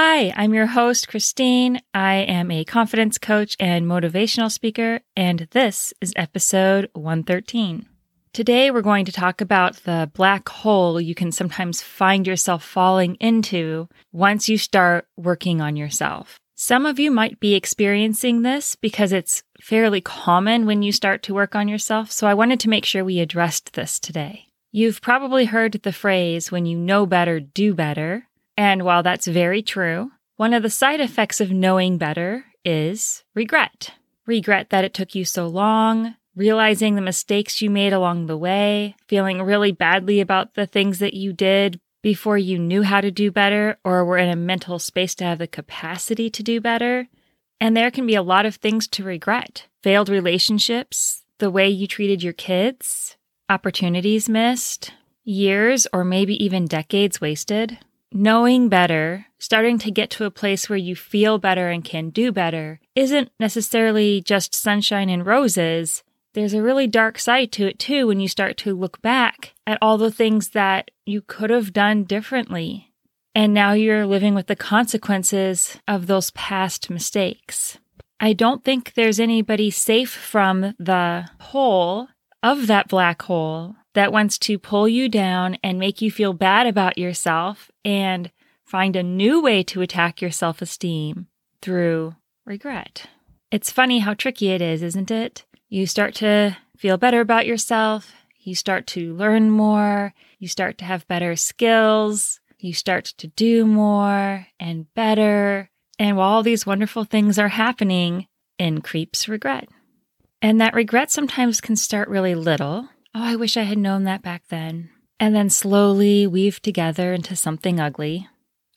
Hi, I'm your host, Christine. I am a confidence coach and motivational speaker, and this is episode 113. Today, we're going to talk about the black hole you can sometimes find yourself falling into once you start working on yourself. Some of you might be experiencing this because it's fairly common when you start to work on yourself, so I wanted to make sure we addressed this today. You've probably heard the phrase, when you know better, do better. And while that's very true, one of the side effects of knowing better is regret. Regret that it took you so long, realizing the mistakes you made along the way, feeling really badly about the things that you did before you knew how to do better or were in a mental space to have the capacity to do better. And there can be a lot of things to regret failed relationships, the way you treated your kids, opportunities missed, years or maybe even decades wasted. Knowing better, starting to get to a place where you feel better and can do better, isn't necessarily just sunshine and roses there's a really dark side to it too when you start to look back at all the things that you could have done differently. And now you're living with the consequences of those past mistakes. I don't think there's anybody safe from the hole of that black hole that wants to pull you down and make you feel bad about yourself and find a new way to attack your self esteem through regret. It's funny how tricky it is, isn't it? You start to feel better about yourself. You start to learn more. You start to have better skills. You start to do more and better. And while all these wonderful things are happening, in creeps regret. And that regret sometimes can start really little. Oh, I wish I had known that back then. And then slowly weave together into something ugly.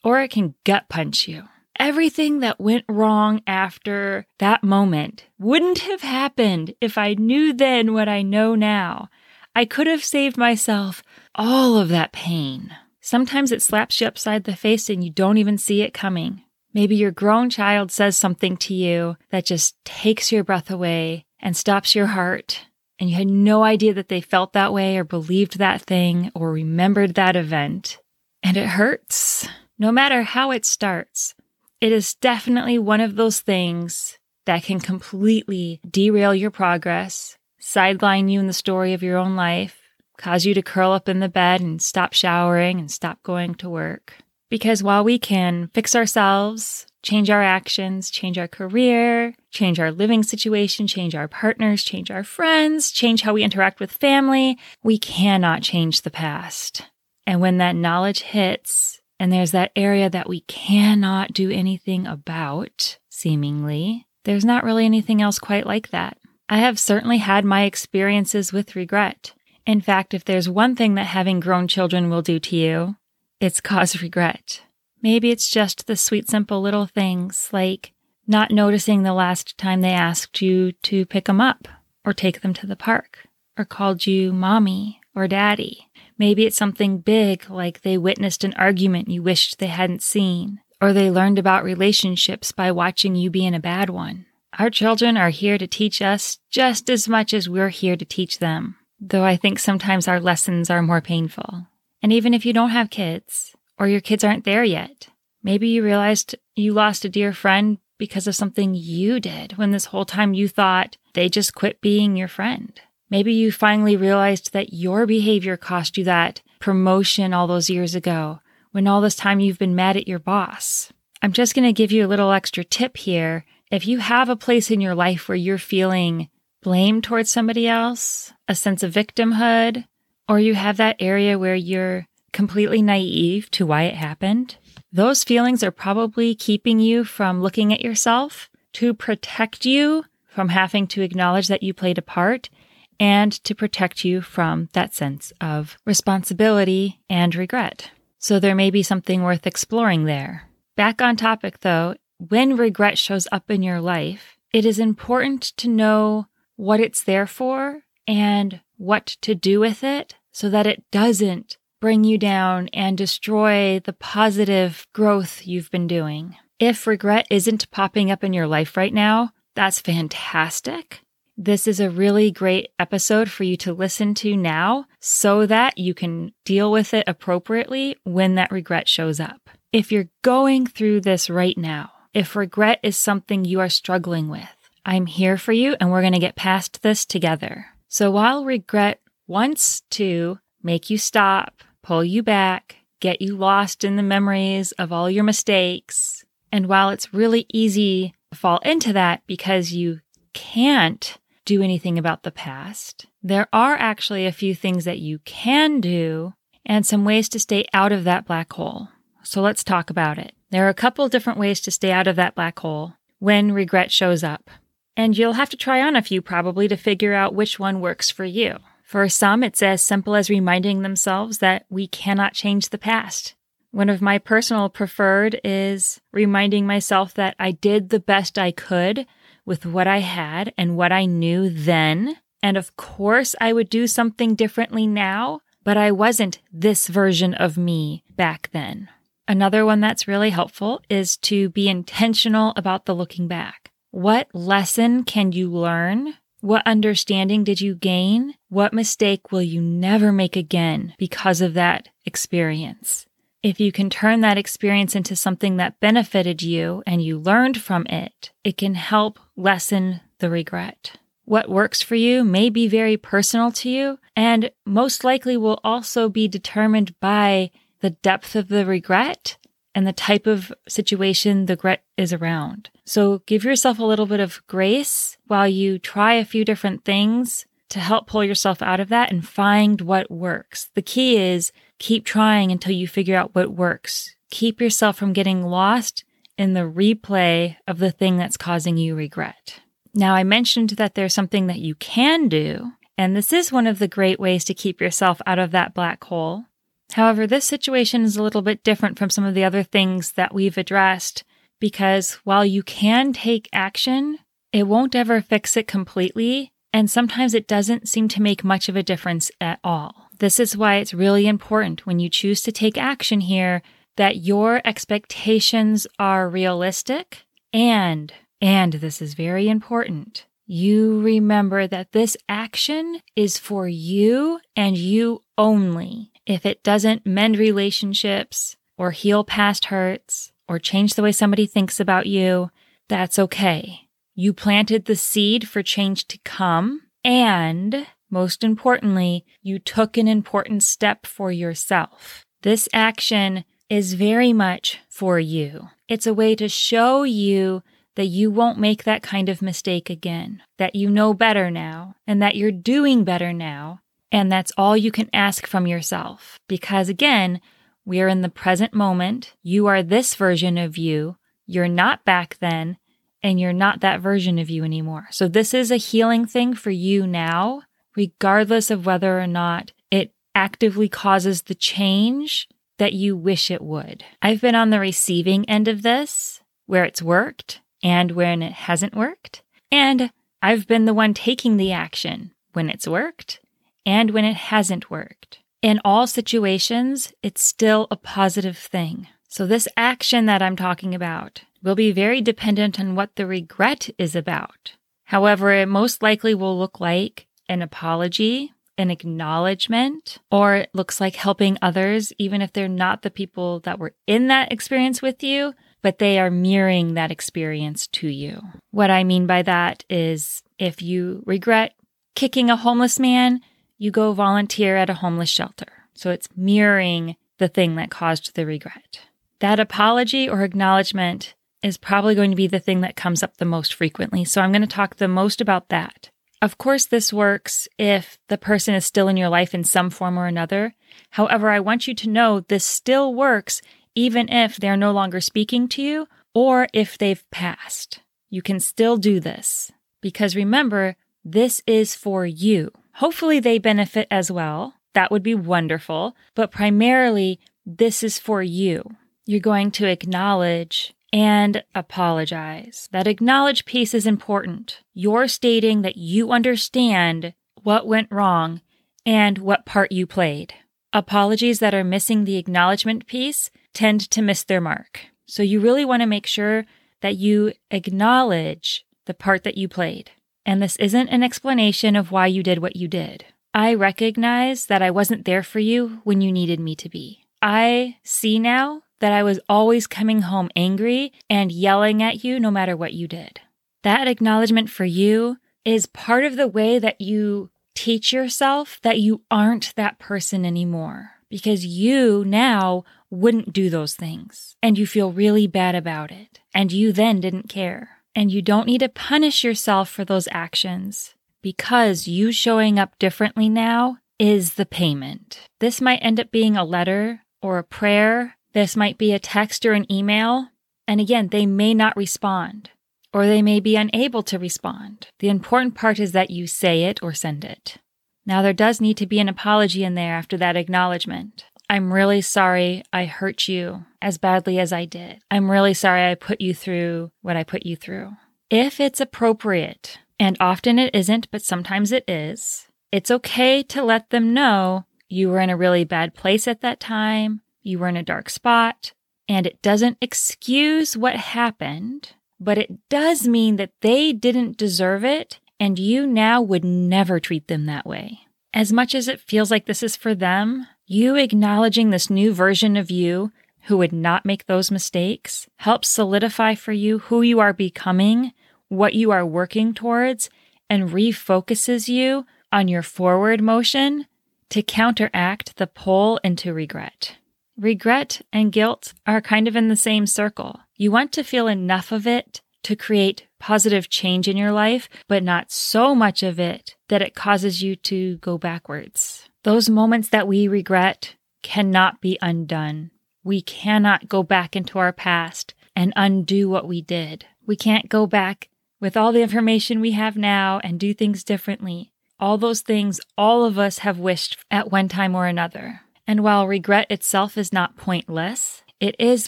Or it can gut punch you everything that went wrong after that moment wouldn't have happened if I knew then what I know now. I could have saved myself all of that pain. Sometimes it slaps you upside the face and you don't even see it coming. Maybe your grown child says something to you that just takes your breath away and stops your heart, and you had no idea that they felt that way or believed that thing or remembered that event. And it hurts, no matter how it starts. It is definitely one of those things that can completely derail your progress, sideline you in the story of your own life, cause you to curl up in the bed and stop showering and stop going to work. Because while we can fix ourselves, change our actions, change our career, change our living situation, change our partners, change our friends, change how we interact with family, we cannot change the past. And when that knowledge hits, and there's that area that we cannot do anything about, seemingly. There's not really anything else quite like that. I have certainly had my experiences with regret. In fact, if there's one thing that having grown children will do to you, it's cause regret. Maybe it's just the sweet, simple little things like not noticing the last time they asked you to pick them up or take them to the park or called you mommy or daddy Maybe it's something big, like they witnessed an argument you wished they hadn't seen, or they learned about relationships by watching you be in a bad one. Our children are here to teach us just as much as we're here to teach them, though I think sometimes our lessons are more painful. And even if you don't have kids, or your kids aren't there yet, maybe you realized you lost a dear friend because of something you did when this whole time you thought they just quit being your friend. Maybe you finally realized that your behavior cost you that promotion all those years ago when all this time you've been mad at your boss. I'm just going to give you a little extra tip here. If you have a place in your life where you're feeling blame towards somebody else, a sense of victimhood, or you have that area where you're completely naive to why it happened, those feelings are probably keeping you from looking at yourself to protect you from having to acknowledge that you played a part and to protect you from that sense of responsibility and regret. So there may be something worth exploring there. Back on topic though, when regret shows up in your life, it is important to know what it's there for and what to do with it so that it doesn't bring you down and destroy the positive growth you've been doing. If regret isn't popping up in your life right now, that's fantastic. This is a really great episode for you to listen to now so that you can deal with it appropriately when that regret shows up. If you're going through this right now, if regret is something you are struggling with, I'm here for you and we're going to get past this together. So while regret wants to make you stop, pull you back, get you lost in the memories of all your mistakes, and while it's really easy to fall into that because you can't do anything about the past, there are actually a few things that you can do and some ways to stay out of that black hole. So let's talk about it. There are a couple different ways to stay out of that black hole when regret shows up. And you'll have to try on a few probably to figure out which one works for you. For some, it's as simple as reminding themselves that we cannot change the past. One of my personal preferred is reminding myself that I did the best I could with what I had and what I knew then. And of course, I would do something differently now, but I wasn't this version of me back then. Another one that's really helpful is to be intentional about the looking back. What lesson can you learn? What understanding did you gain? What mistake will you never make again because of that experience? If you can turn that experience into something that benefited you and you learned from it, it can help lessen the regret. What works for you may be very personal to you and most likely will also be determined by the depth of the regret and the type of situation the regret is around. So give yourself a little bit of grace while you try a few different things to help pull yourself out of that and find what works. The key is keep trying until you figure out what works. Keep yourself from getting lost in the replay of the thing that's causing you regret. Now, I mentioned that there's something that you can do, and this is one of the great ways to keep yourself out of that black hole. However, this situation is a little bit different from some of the other things that we've addressed because while you can take action, it won't ever fix it completely and sometimes it doesn't seem to make much of a difference at all. This is why it's really important when you choose to take action here that your expectations are realistic and, and this is very important, you remember that this action is for you and you only. If it doesn't mend relationships or heal past hurts or change the way somebody thinks about you, that's okay. You planted the seed for change to come. And most importantly, you took an important step for yourself. This action is very much for you. It's a way to show you that you won't make that kind of mistake again, that you know better now, and that you're doing better now. And that's all you can ask from yourself. Because again, we are in the present moment. You are this version of you. You're not back then and you're not that version of you anymore. So this is a healing thing for you now, regardless of whether or not it actively causes the change that you wish it would. I've been on the receiving end of this where it's worked and when it hasn't worked. And I've been the one taking the action when it's worked and when it hasn't worked. In all situations, it's still a positive thing. So this action that I'm talking about, will be very dependent on what the regret is about. However, it most likely will look like an apology, an acknowledgement, or it looks like helping others, even if they're not the people that were in that experience with you, but they are mirroring that experience to you. What I mean by that is if you regret kicking a homeless man, you go volunteer at a homeless shelter. So it's mirroring the thing that caused the regret. That apology or acknowledgement is probably going to be the thing that comes up the most frequently. So I'm going to talk the most about that. Of course, this works if the person is still in your life in some form or another. However, I want you to know this still works even if they're no longer speaking to you or if they've passed. You can still do this because remember, this is for you. Hopefully, they benefit as well. That would be wonderful. But primarily, this is for you. You're going to acknowledge and apologize. That acknowledge piece is important. You're stating that you understand what went wrong and what part you played. Apologies that are missing the acknowledgement piece tend to miss their mark. So you really want to make sure that you acknowledge the part that you played. And this isn't an explanation of why you did what you did. I recognize that I wasn't there for you when you needed me to be. I see now that I was always coming home angry and yelling at you no matter what you did. That acknowledgement for you is part of the way that you teach yourself that you aren't that person anymore because you now wouldn't do those things and you feel really bad about it and you then didn't care. And you don't need to punish yourself for those actions because you showing up differently now is the payment. This might end up being a letter or a prayer. This might be a text or an email. And again, they may not respond or they may be unable to respond. The important part is that you say it or send it. Now, there does need to be an apology in there after that acknowledgement. I'm really sorry I hurt you as badly as I did. I'm really sorry I put you through what I put you through. If it's appropriate, and often it isn't, but sometimes it is, it's okay to let them know you were in a really bad place at that time, you were in a dark spot, and it doesn't excuse what happened, but it does mean that they didn't deserve it, and you now would never treat them that way. As much as it feels like this is for them, you acknowledging this new version of you who would not make those mistakes helps solidify for you who you are becoming, what you are working towards, and refocuses you on your forward motion to counteract the pull into regret. Regret and guilt are kind of in the same circle. You want to feel enough of it to create positive change in your life, but not so much of it that it causes you to go backwards. Those moments that we regret cannot be undone. We cannot go back into our past and undo what we did. We can't go back with all the information we have now and do things differently. All those things all of us have wished at one time or another. And while regret itself is not pointless, it is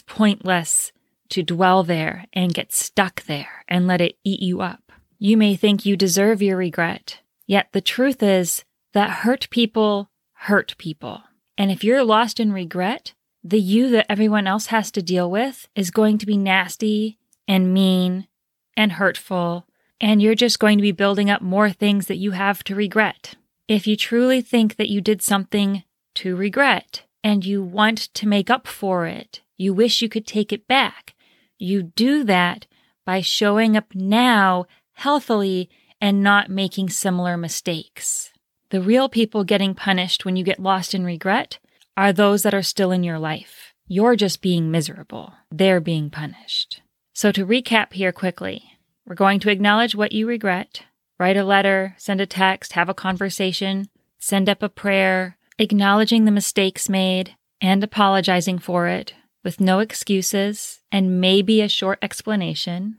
pointless to dwell there and get stuck there and let it eat you up. You may think you deserve your regret, yet the truth is that hurt people hurt people. And if you're lost in regret, the you that everyone else has to deal with is going to be nasty and mean and hurtful, and you're just going to be building up more things that you have to regret. If you truly think that you did something to regret and you want to make up for it, you wish you could take it back, you do that by showing up now healthily and not making similar mistakes. The real people getting punished when you get lost in regret are those that are still in your life. You're just being miserable. They're being punished. So, to recap here quickly, we're going to acknowledge what you regret, write a letter, send a text, have a conversation, send up a prayer, acknowledging the mistakes made and apologizing for it, with no excuses and maybe a short explanation.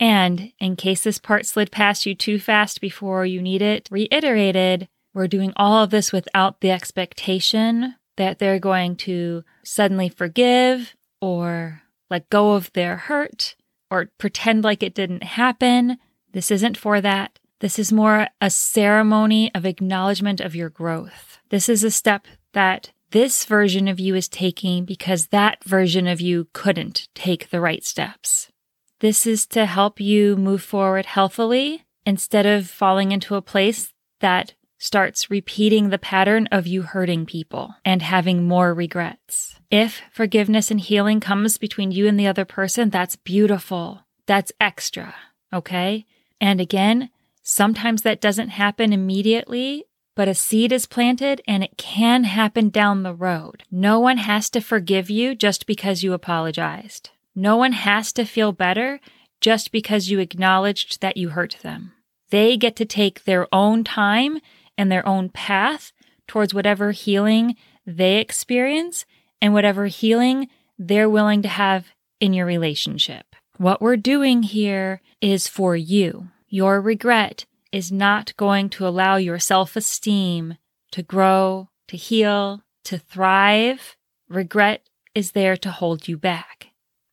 And in case this part slid past you too fast before you need it reiterated, we're doing all of this without the expectation that they're going to suddenly forgive or let go of their hurt or pretend like it didn't happen. This isn't for that. This is more a ceremony of acknowledgement of your growth. This is a step that this version of you is taking because that version of you couldn't take the right steps. This is to help you move forward healthily instead of falling into a place that starts repeating the pattern of you hurting people and having more regrets. If forgiveness and healing comes between you and the other person, that's beautiful. That's extra. Okay. And again, sometimes that doesn't happen immediately but a seed is planted and it can happen down the road. No one has to forgive you just because you apologized. No one has to feel better just because you acknowledged that you hurt them. They get to take their own time and their own path towards whatever healing they experience and whatever healing they're willing to have in your relationship. What we're doing here is for you. Your regret is not going to allow your self esteem to grow, to heal, to thrive, regret is there to hold you back,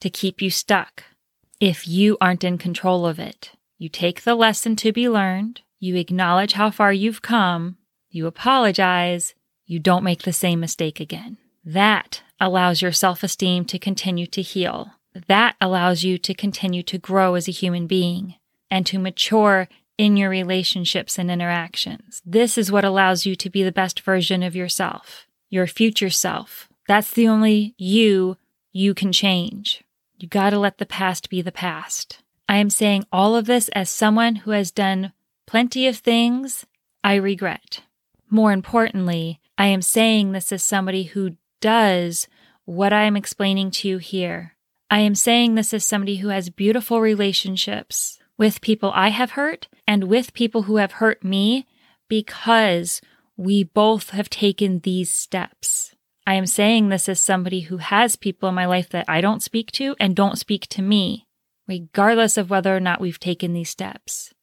to keep you stuck if you aren't in control of it. You take the lesson to be learned, you acknowledge how far you've come, you apologize, you don't make the same mistake again. That allows your self esteem to continue to heal. That allows you to continue to grow as a human being and to mature in your relationships and interactions. This is what allows you to be the best version of yourself, your future self. That's the only you you can change. You got to let the past be the past. I am saying all of this as someone who has done plenty of things I regret. More importantly, I am saying this as somebody who does what I am explaining to you here. I am saying this as somebody who has beautiful relationships with people I have hurt and with people who have hurt me because we both have taken these steps. I am saying this as somebody who has people in my life that I don't speak to and don't speak to me, regardless of whether or not we've taken these steps.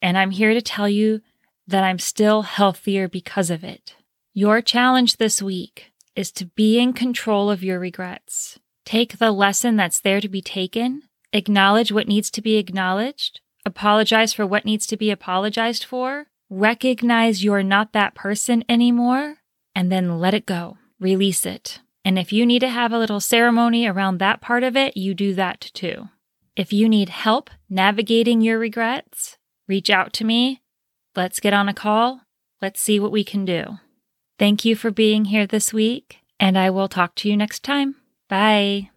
And I'm here to tell you that I'm still healthier because of it. Your challenge this week is to be in control of your regrets. Take the lesson that's there to be taken acknowledge what needs to be acknowledged, apologize for what needs to be apologized for, recognize you're not that person anymore, and then let it go. Release it. And if you need to have a little ceremony around that part of it, you do that too. If you need help navigating your regrets, reach out to me. Let's get on a call. Let's see what we can do. Thank you for being here this week, and I will talk to you next time. Bye.